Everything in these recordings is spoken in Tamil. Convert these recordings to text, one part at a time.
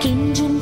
quem de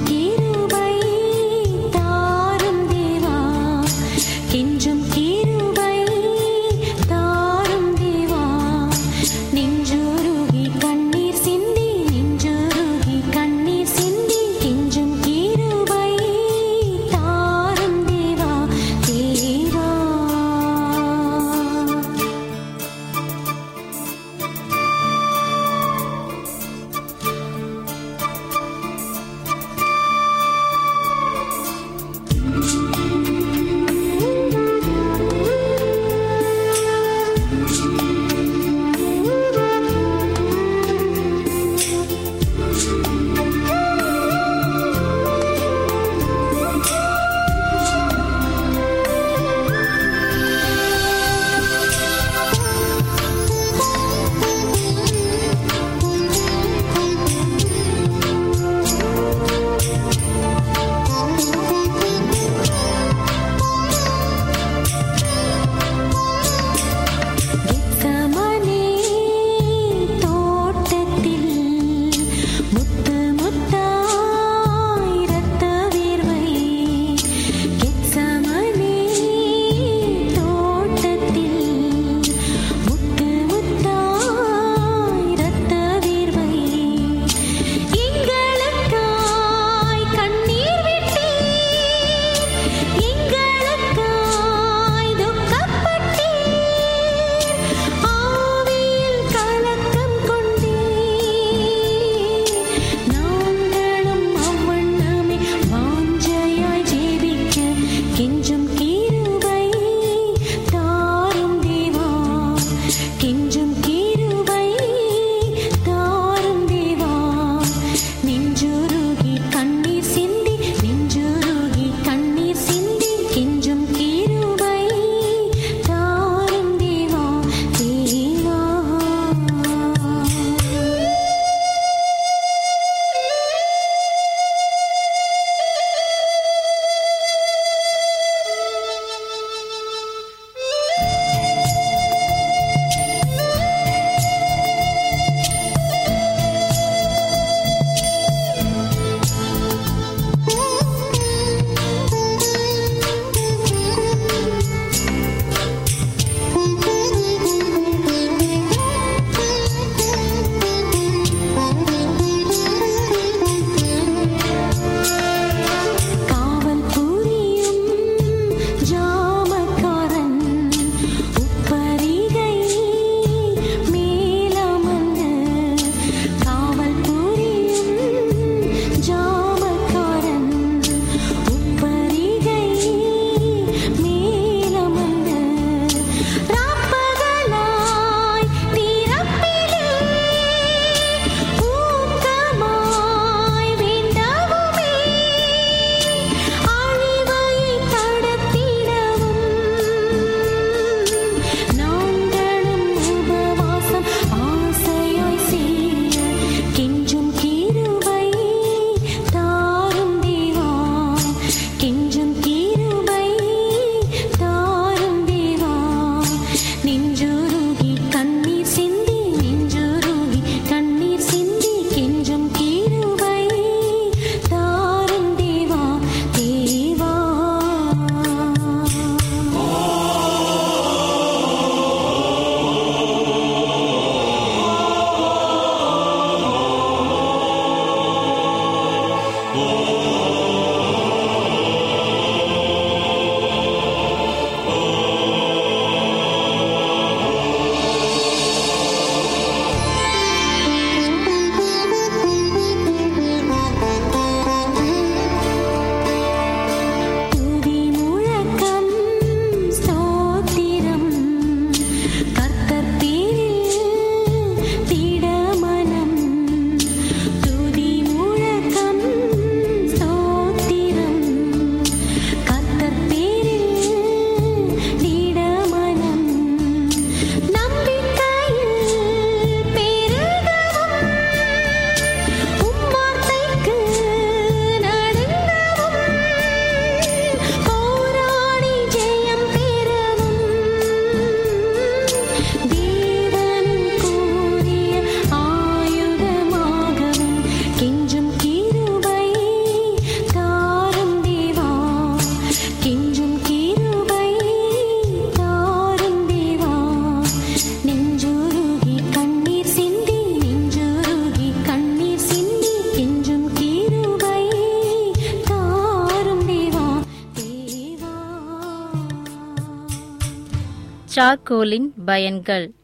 தாக்கோலின் பயன்கள்.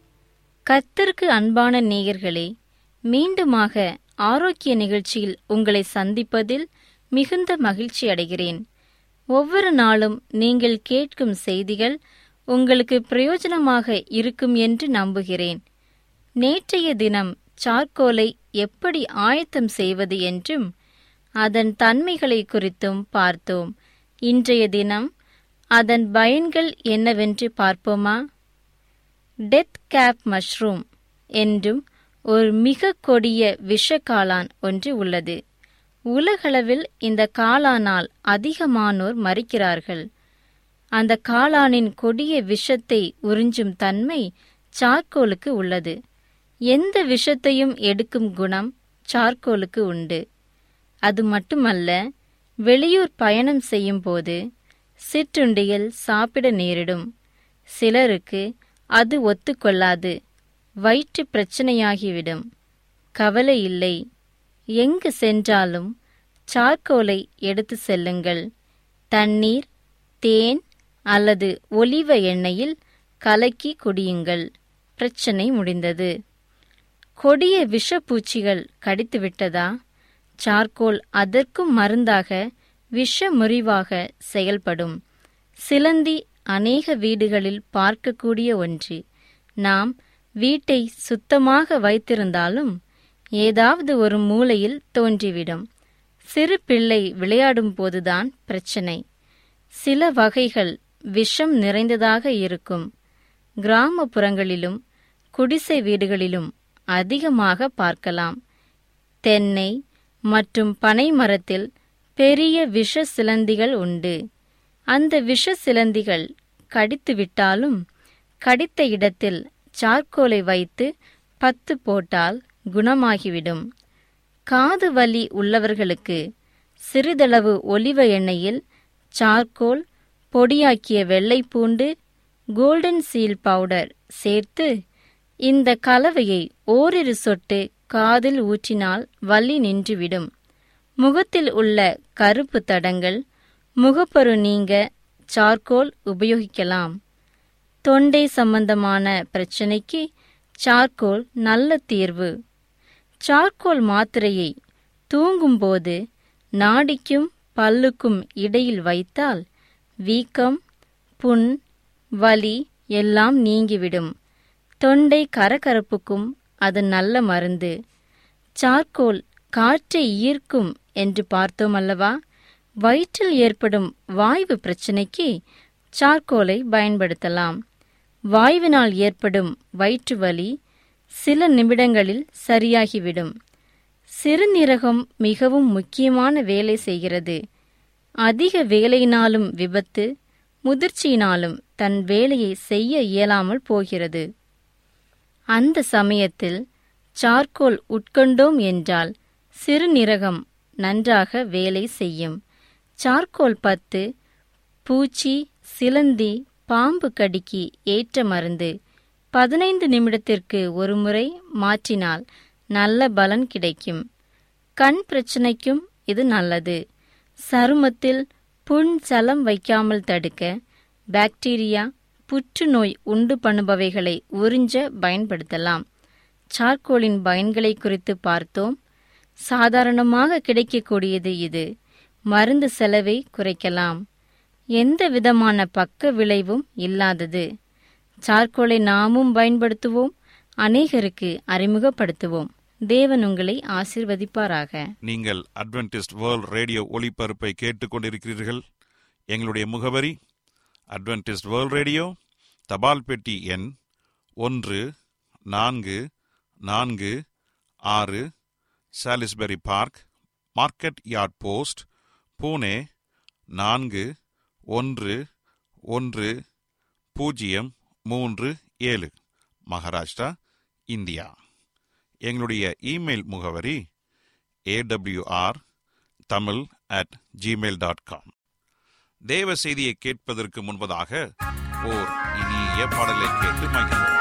கர்த்தருக்கு அன்பான நேயர்களே மீண்டுமாக ஆரோக்கிய நிகழ்ச்சியில் உங்களை சந்திப்பதில் மிகுந்த மகிழ்ச்சி அடைகிறேன். ஒவ்வொரு நாளும் நீங்கள் கேட்கும் செய்திகள் உங்களுக்கு பிரயோஜனமாக இருக்கும் என்று நம்புகிறேன். நேற்றைய தினம் சார்கோலை எப்படி ஆயத்தம் செய்வது என்றும் அதன் தன்மைகளை குறித்தும் பார்த்தோம். இன்றைய தினம் அதன் பயன்கள் என்னவென்று பார்ப்போமா? டெத் கேப் மஷ்ரூம் என்றும் ஒரு மிக கொடிய விஷ காளான் ஒன்று உள்ளது. உலகளவில் இந்த காளானால் அதிகமானோர் மறிக்கிறார்கள். அந்த காளானின் கொடிய விஷத்தை உறிஞ்சும் தன்மை சார்கோலுக்கு உள்ளது. எந்த விஷத்தையும் எடுக்கும் குணம் சார்கோலுக்கு உண்டு. அது மட்டுமல்ல வெளியூர் பயணம் செய்யும்போது சிற்றுண்டியில் சாப்பிட நேரிடும். சிலருக்கு அது ஒத்துக்கொள்ளாது. வயிற்று பிரச்சனையாகிவிடும். கவலை இல்லை. எங்கு சென்றாலும் சார்கோலை எடுத்து செல்லுங்கள். தண்ணீர் தேன் அல்லது ஒலிவ எண்ணெயில் கலக்கி குடியுங்கள். பிரச்சனை முடிந்தது. கொடிய விஷப்பூச்சிகள் கடித்துவிட்டதா? சார்கோல் அதற்கும் மருந்தாக விஷ முறிவாக செயல்படும். சிலந்தி அநேக வீடுகளில் பார்க்கக்கூடிய ஒன்று. நாம் வீட்டை சுத்தமாக வைத்திருந்தாலும் ஏதாவது ஒரு மூலையில் தோன்றிவிடும். சிறு பிள்ளை விளையாடும் போதுதான் பிரச்சனை. சில வகைகள் விஷம் நிறைந்ததாக இருக்கும். கிராமப்புறங்களிலும் குடிசை வீடுகளிலும் அதிகமாக பார்க்கலாம். தென்னை மற்றும் பனை மரத்தில் பெரிய விஷ சிலந்திகள் உண்டு. அந்த விஷ சிலந்திகள் கடித்துவிட்டாலும் கடித்த இடத்தில் சார்கோலை வைத்து பத்து போட்டால் குணமாகிவிடும். காது வலி உள்ளவர்களுக்கு சிறிதளவு ஒலிவ எண்ணெயில் சார்கோல் பொடியாக்கிய வெள்ளை பூண்டு கோல்டன் சீல் பவுடர் சேர்த்து இந்த கலவையை ஓரிரு சொட்டு காதில் ஊற்றினால் வலி நின்றுவிடும். முகத்தில் உள்ள கருப்பு தடங்கள் முகப்பரு நீங்க சார்கோல் உபயோகிக்கலாம். தொண்டை சம்பந்தமான பிரச்சனைக்கு சார்கோல் நல்ல தீர்வு. சார்கோல் மாத்திரையை தூங்கும்போது நாடிக்கும் பல்லுக்கும் இடையில் வைத்தால் வீக்கம் புண் வலி எல்லாம் நீங்கிவிடும். தொண்டை கரகரப்புக்கும் அது நல்ல மருந்து. சார்கோல் காற்றை ஈர்க்கும் என்று பார்த்தோம் அல்லவா? வயிற்றில் ஏற்படும் வாய்வு பிரச்சனைக்கு சார்கோலை பயன்படுத்தலாம். வாய்வினால் ஏற்படும் வயிற்று வலி சில நிமிடங்களில் சரியாகிவிடும். சிறுநீரகம் மிகவும் முக்கியமான வேலை செய்கிறது. அதிக வேலையினாலும் விபத்து முதிர்ச்சியினாலும் தன் வேலையை செய்ய இயலாமல் போகிறது. அந்த சமயத்தில் சார்கோல் உட்கொண்டோம் என்றால் சிறுநீரகம் நன்றாக வேலை செய்யும். சார்கோல் பத்து பூச்சி சிலந்தி பாம்பு கடிக்கு ஏற்ற மருந்து. பதினைந்து நிமிடத்திற்கு ஒருமுறை மாற்றினால் நல்ல பலன் கிடைக்கும். கண் பிரச்சனைக்கும் இது நல்லது. சருமத்தில் புண் சலம் வைக்காமல் தடுக்க பாக்டீரியா புற்றுநோய் உண்டு பண்ணுபவைகளை உறிஞ்ச பயன்படுத்தலாம். சார்கோலின் பயன்களை குறித்து பார்த்தோம். சாதாரணமாக கிடைக்கக்கூடியது இது. மருந்து செலவை குறைக்கலாம். எந்த விதமான பக்க விளைவும் இல்லாதது. சார்கோலை நாமும் பயன்படுத்துவோம். அநேகருக்கு அறிமுகப்படுத்துவோம். தேவன் உங்களை ஆசிர்வதிப்பாராக. நீங்கள் அட்வென்டிஸ்ட் வேர்ல்ட் ரேடியோ ஒளிபரப்பை கேட்டுக்கொண்டிருக்கிறீர்கள். எங்களுடைய முகவரி அட்வென்டிஸ்ட் வேர்ல்ட் ரேடியோ தபால் பெட்டி எண் ஒன்று நான்கு நான்கு ஆறு Salisbury park market yard post Pune நான்கு ஒன்று ஒன்று பூஜ்ஜியம் மூன்று ஏழு. மகாராஷ்டிரா இந்தியா. எங்களுடைய இமெயில் முகவரி AWR Tamil at Gmail dot com தேவ செய்தியை கேட்பதற்கு முன்பதாக ஓர் இனிய பாடலை கேட்டு மகிழ்வோம்.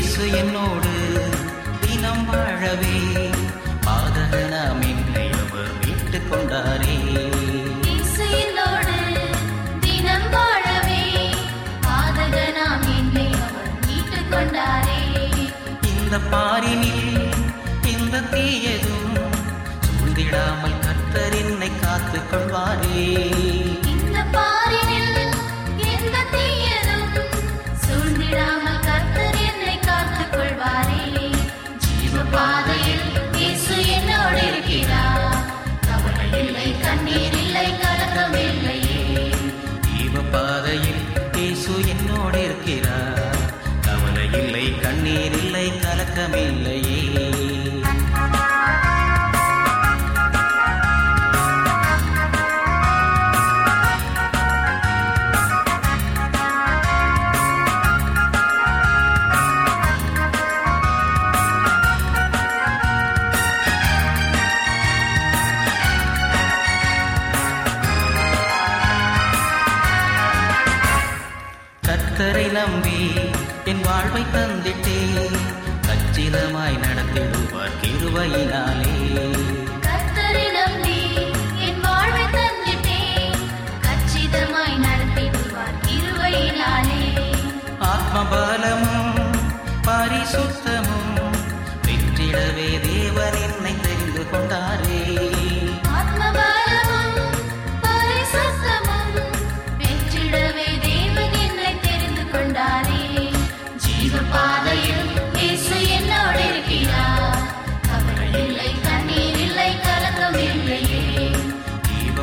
இயேசு என்னோடு தினம் வாழவே. பாதகனாம் என்னை அவர் மீட்டுக் கொண்டாரே. இந்த பாரினில் இந்த தீயதும் சூழ்ந்திடாமல் கர்த்தர் என்னை காத்துக் கொள்வாரே. இந்த பாரினில் எந்த தீயதும் சூழ்ந்திடாமல் பாதையில் இயேசு என்னோடு இருக்கிறார். கவலை இல்லை கண்ணீர் இல்லை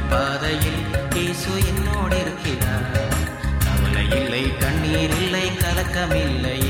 பாதையில் இயேசு என்னோடு இருக்கிறார். கவலை இல்லை கண்ணீர் இல்லை கலக்கமில்லையே.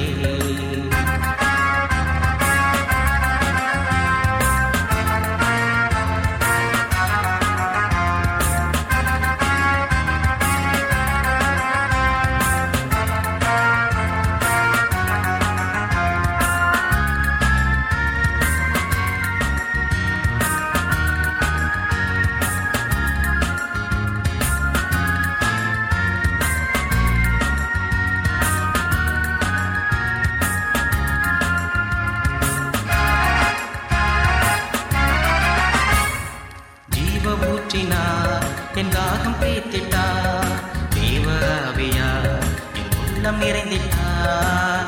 நிறைந்திட்டார்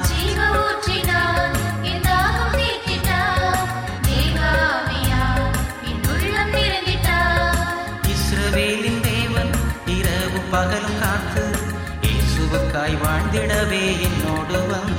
இஸ்ரவேலின் தேவன் இரவு பகலும் காத்து இயேசுவுக்காய் வாழ்ந்திடவே என்னோடு வந்தார்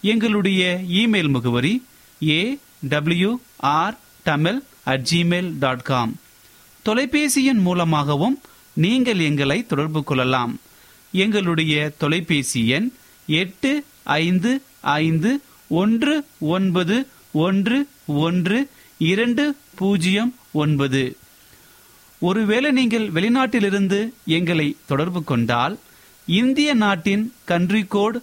எங்களுடைய இமெயில் முகவரி A W R Tamil at Gmail dot com தொலைபேசியின் மூலமாகவும் நீங்கள் எங்களை தொடர்பு கொள்ளலாம். எங்களுடைய தொலைபேசி எண் எட்டு ஐந்து ஐந்து ஒன்று ஒன்பது ஒன்று ஒன்று இரண்டு பூஜ்ஜியம் ஒன்பது. ஒருவேளை நீங்கள் வெளிநாட்டிலிருந்து எங்களை தொடர்பு கொண்டால் இந்திய நாட்டின் கன்ட்ரி கோட்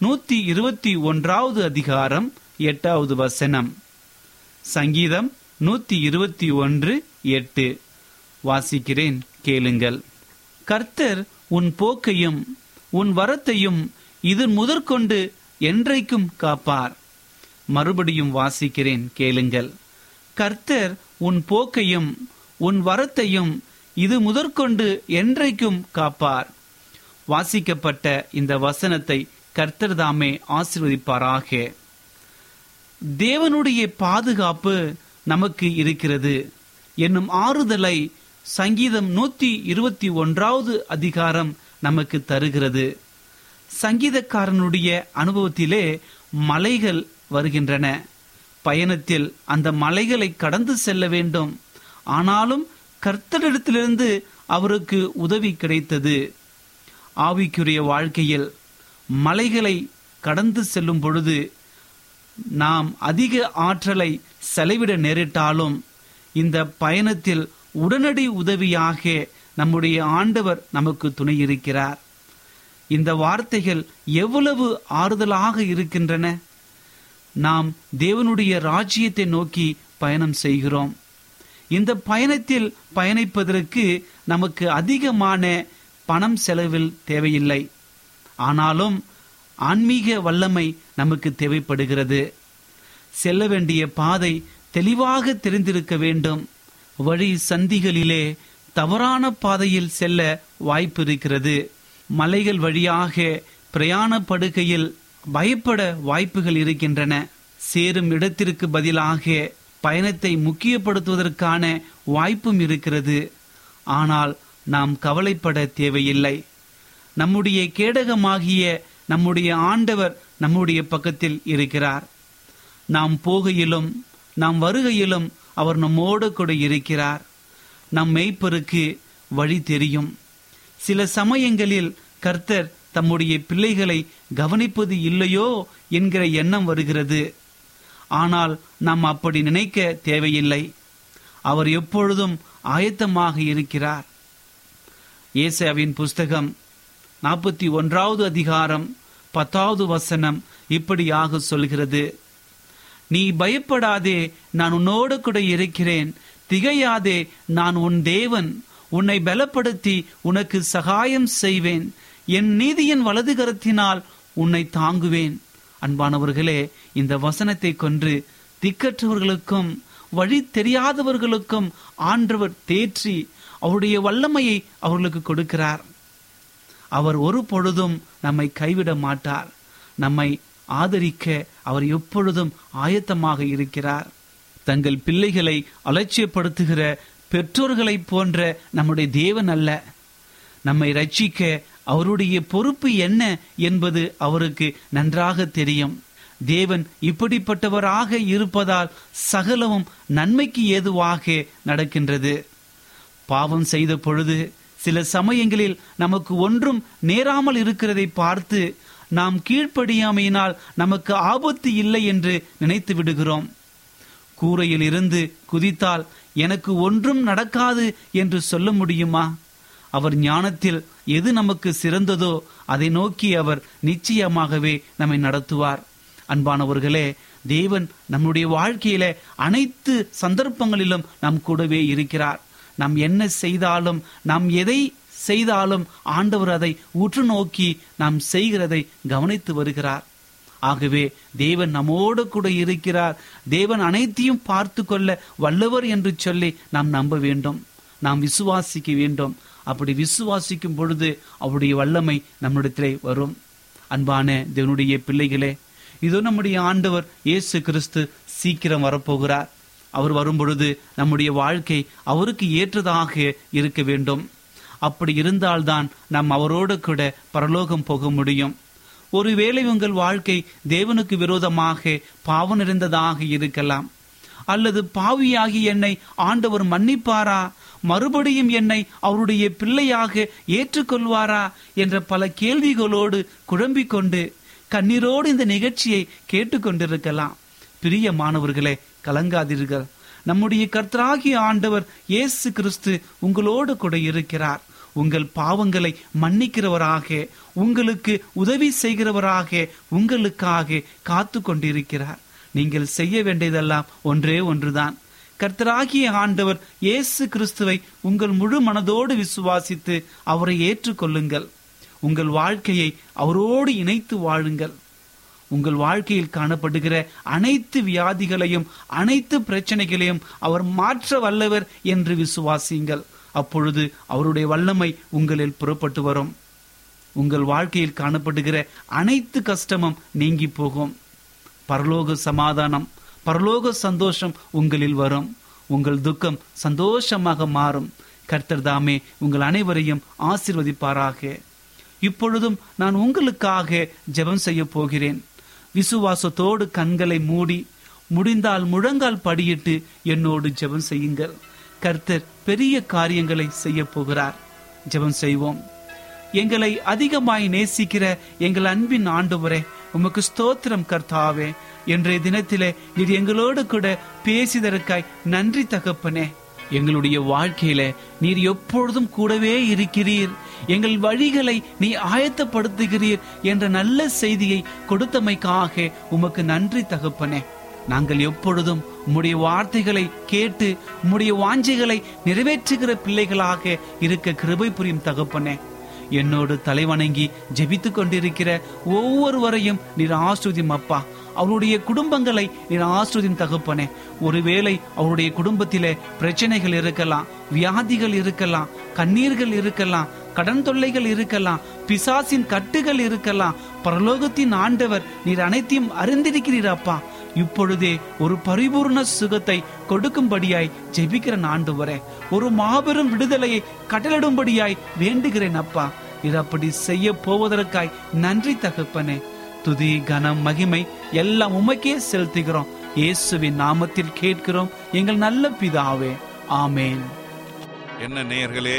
நூத்தி இருபத்தி ஒன்றாவது அதிகாரம் எட்டாவது வசனம். சங்கீதம் நூத்தி இருபத்தி ஒன்று எட்டு. வாசிக்கிறேன் கேளுங்கள். கர்த்தர் உன் போக்கையும் உன் வரத்தையும் இது முதற்கொண்டு என்றைக்கும் காப்பார். மறுபடியும் வாசிக்கிறேன் கேளுங்கள். கர்த்தர் உன் போக்கையும் உன் வரத்தையும் இது முதற்கொண்டு என்றைக்கும் காப்பார். வாசிக்கப்பட்ட இந்த வசனத்தை கர்த்தர் தாமே ஆசிர்வதிப்பாராக. தேவனுடைய பாதுகாப்பு நமக்கு இருக்கிறது. என்னும் ஆறுதலை சங்கீதம் நூத்தி இருபத்தி ஒன்றாவது அதிகாரம் நமக்கு தருகிறது. சங்கீதக்காரனுடைய அனுபவத்திலே மலைகள் வருகின்றன. பயணத்தில் அந்த மலைகளை கடந்து செல்ல வேண்டும். ஆனாலும் கர்த்தரிடத்திலிருந்து அவருக்கு உதவி கிடைத்தது. ஆவிக்குரிய வாழ்க்கையில் மலைகளை கடந்து செல்லும் பொழுது நாம் அதிக ஆற்றலை செலவிட நேரிட்டாலும் இந்த பயணத்தில் உடனடி உதவியாக நம்முடைய ஆண்டவர் நமக்கு துணை இருக்கிறார் இந்த வார்த்தைகள் எவ்வளவு ஆறுதலாக இருக்கின்றன. நாம் தேவனுடைய ராஜ்யத்தை நோக்கி பயணம் செய்கிறோம். இந்த பயணத்தில் பயணிப்பதற்கு நமக்கு அதிகமான பணம் செலவில் தேவையில்லை. ஆனாலும் ஆன்மீக வல்லமை நமக்கு தேவைப்படுகிறது. செல்ல வேண்டிய பாதை தெளிவாக தெரிந்திருக்க வேண்டும். வழி சந்திகளிலே தவறான பாதையில் செல்ல வாய்ப்பு இருக்கிறது. மலைகள் வழியாக பிரயாணப்படுகையில் பயப்பட வாய்ப்புகள் இருக்கின்றன. சேரும் இடத்திற்கு பதிலாக பயணத்தை முக்கியப்படுத்துவதற்கான வாய்ப்பும் இருக்கிறது. ஆனால் நாம் கவலைப்பட தேவையில்லை. நம்முடைய கேடகமாகிய நம்முடைய ஆண்டவர் நம்முடைய பக்கத்தில் இருக்கிறார். நாம் போகையிலும் நாம் வருகையிலும் அவர் நம்மோடு கூட இருக்கிறார். நம் மெய்ப்பருக்கு வழி தெரியும். சில சமயங்களில் கர்த்தர் தம்முடைய பிள்ளைகளை கவனிப்பது இல்லையோ என்கிற எண்ணம் வருகிறது. ஆனால் நாம் அப்படி நினைக்க தேவையில்லை. அவர் எப்பொழுதும் ஆயத்தமாக இருக்கிறார். ஏசாவின் புஸ்தகம் நாற்பத்தி ஒன்றாவது அதிகாரம் பத்தாவது வசனம் இப்படியாக சொல்கிறது. நீ பயப்படாதே நான் உன்னோடு கூட இருக்கிறேன். திகையாதே நான் உன் தேவன். உன்னை பலப்படுத்தி உனக்கு சகாயம் செய்வேன். என் நீதியின் வலது கரத்தினால் உன்னை தாங்குவேன். அன்பானவர்களே இந்த வசனத்தை கொன்று திக்கற்றவர்களுக்கும் வழி தெரியாதவர்களுக்கும் ஆண்டவர் தேற்றி அவருடைய வல்லமையை அவர்களுக்கு கொடுக்கிறார். அவர் ஒரு பொழுதும் நம்மை கைவிட மாட்டார். நம்மை ஆதரிக்க அவர் எப்பொழுதும் ஆயத்தமாக இருக்கிறார். தங்கள் பிள்ளைகளை அலட்சியப்படுத்துகிற பெற்றோர்களைப் போன்ற நம்முடைய தேவன் அல்ல. நம்மை ரட்சிக்க அவருடைய பொறுப்பு என்ன என்பது அவருக்கு நன்றாக தெரியும். தேவன் இப்படிப்பட்டவராக இருப்பதால் சகலமும் நன்மைக்கு ஏதுவாக நடக்கின்றது. பாவம் செய்த பொழுது சில சமயங்களில் நமக்கு ஒன்றும் நேராமல் இருக்கிறதை பார்த்து நாம் கீழ்ப்படியாமையினால் நமக்கு ஆபத்து இல்லை என்று நினைத்து விடுகிறோம். கூரையில் இருந்து குதித்தால் எனக்கு ஒன்றும் நடக்காது என்று சொல்ல முடியுமா? அவர் ஞானத்தில் எது நமக்கு சிறந்ததோ அதை நோக்கி அவர் நிச்சயமாகவே நம்மை நடத்துவார். அன்பானவர்களே தேவன் நம்முடைய வாழ்க்கையில அனைத்து சந்தர்ப்பங்களிலும் நம் கூடவே இருக்கிறார். நாம் என்ன செய்தாலும் நாம் எதை செய்தாலும் ஆண்டவர் அதை உற்று நோக்கி நாம் செய்கிறதை கவனித்து வருகிறார். ஆகவே தேவன் நம்மோடு கூட இருக்கிறார். தேவன் அனைத்தையும் பார்த்து கொள்ள வல்லவர் என்று சொல்லி நாம் நம்ப வேண்டும். நாம் விசுவாசிக்க வேண்டும். அப்படி விசுவாசிக்கும் பொழுது அவருடைய வல்லமை நம்மிடத்திலே வரும். அன்பான தேவனுடைய பிள்ளைகளே இதோ நம்முடைய ஆண்டவர் இயேசு கிறிஸ்து சீக்கிரம் வரப்போகிறார். அவர் வரும்பொழுது நம்முடைய வாழ்க்கை அவருக்கு ஏற்றதாக இருக்க வேண்டும். அப்படி இருந்தால்தான் நாம் அவரோடு கூட பரலோகம் போக முடியும். ஒருவேளை உங்கள் வாழ்க்கை தேவனுக்கு விரோதமாக பாவம் நிறைந்ததாக இருக்கலாம். அல்லது பாவியாகி என்னை ஆண்டவர் மன்னிப்பாரா? மறுபடியும் என்னை அவருடைய பிள்ளையாக ஏற்றுக்கொள்வாரா? என்ற பல கேள்விகளோடு குழம்பிக் கொண்டு கண்ணீரோடு இந்த நிகழ்ச்சியை கேட்டுக்கொண்டிருக்கலாம். பிரிய மாணவர்களே கலங்காதீர்கள். நம்முடைய கர்த்தராகிய ஆண்டவர் இயேசு கிறிஸ்து உங்களோடு கூட இருக்கிறார். உங்கள் பாவங்களை மன்னிக்கிறவராக உங்களுக்கு உதவி செய்கிறவராக உங்களுக்காக காத்து கொண்டிருக்கிறார் நீங்கள் செய்ய வேண்டியதெல்லாம் ஒன்றே ஒன்றுதான். கர்த்தராகிய ஆண்டவர் இயேசு கிறிஸ்துவை உங்கள் முழு மனதோடு விசுவாசித்து அவரை ஏற்றுக்கொள்ளுங்கள். உங்கள் வாழ்க்கையை அவரோடு இணைத்து வாழுங்கள். உங்கள் வாழ்க்கையில் காணப்படுகிற அனைத்து வியாதிகளையும் அனைத்து பிரச்சனைகளையும் அவர் மாற்ற வல்லவர் என்று விசுவாசியுங்கள். அப்பொழுது அவருடைய வல்லமை உங்களில் புறப்பட்டு வரும். உங்கள் வாழ்க்கையில் காணப்படுகிற அனைத்து கஷ்டமும் நீங்கி போகும். பரலோக சமாதானம் பரலோக சந்தோஷம் உங்களில் வரும். உங்கள் துக்கம் சந்தோஷமாக மாறும். கர்த்தர் தாமே உங்கள் அனைவரையும் ஆசிர்வதிப்பாராக. இப்பொழுதும் நான் உங்களுக்காக ஜெபம் செய்ய போகிறேன். விசுவாசத்தோடு கண்களை மூடி முடிந்தால் முழங்கால் படியிட்டு என்னோடு ஜெபம் செய்யுங்கள். கர்த்தர் பெரிய காரியங்களை செய்ய போகிறார். ஜெபம் செய்வோம். எங்களை அதிகமாய் நேசிக்கிற எங்கள் அன்பின் ஆண்டவரே உமக்கு ஸ்தோத்திரம் கர்த்தாவே. இன்றைய தினத்திலே நீர் எங்களோடு கூட பேசிதற்காய் நன்றி தகப்பனே. எங்களுடைய வாழ்க்கையில நீர் எப்பொழுதும் கூடவே இருக்கிறீர். எங்கள் வழிகளை நீ ஆயத்தப்படுத்துகிறீர் என்ற நல்ல செய்தியை கொடுத்தமைக்காக உமக்கு நன்றி தகப்பனே. நாங்கள் எப்பொழுதும் உம்முடைய வார்த்தைகளை கேட்டு உம்முடைய வாஞ்சைகளை நிறைவேற்றுகிற பிள்ளைகளாக இருக்க கிருபை புரியும் தகப்பனே. என்னோடு தலைவணங்கி ஜெபித்து கொண்டிருக்கிற ஒவ்வொருவரையும் நீர் ஆஸ்ருதியும் அப்பா. அவருடைய குடும்பங்களை நீர் ஆஸ்ருதியும் தகப்பனே. ஒருவேளை அவருடைய குடும்பத்திலே பிரச்சனைகள் இருக்கலாம் வியாதிகள் இருக்கலாம் கண்ணீர்கள் இருக்கலாம் கடன் தொல்லைகள் இருக்கலாம் பிசாசின் கட்டுகள் இருக்கலாம். பரலோகத்தின் ஆண்டவர் நீர் அனைத்தையும் அறிந்திருக்கிறீர் அப்பா இப்பொழுதே ஒரு பரிபூர்ண சுகத்தை கொடுக்கும்படியாய் ஜெபிக்கிறேன் ஆண்டவரே. ஒரு மாபெரும் விடுதலையை கடலிடும்படியாய் வேண்டுகிறேன் அப்பா. இது அப்படி செய்ய போவதற்காய் நன்றி தகப்பனே. துதி கனம் மகிமை எல்லாம் உமக்கே செலுத்துகிறோம். இயேசுவின் நாமத்தில் கேட்கிறோம் எங்கள் நல்ல பிதாவே. ஆமேன். என்ன நேயர்களே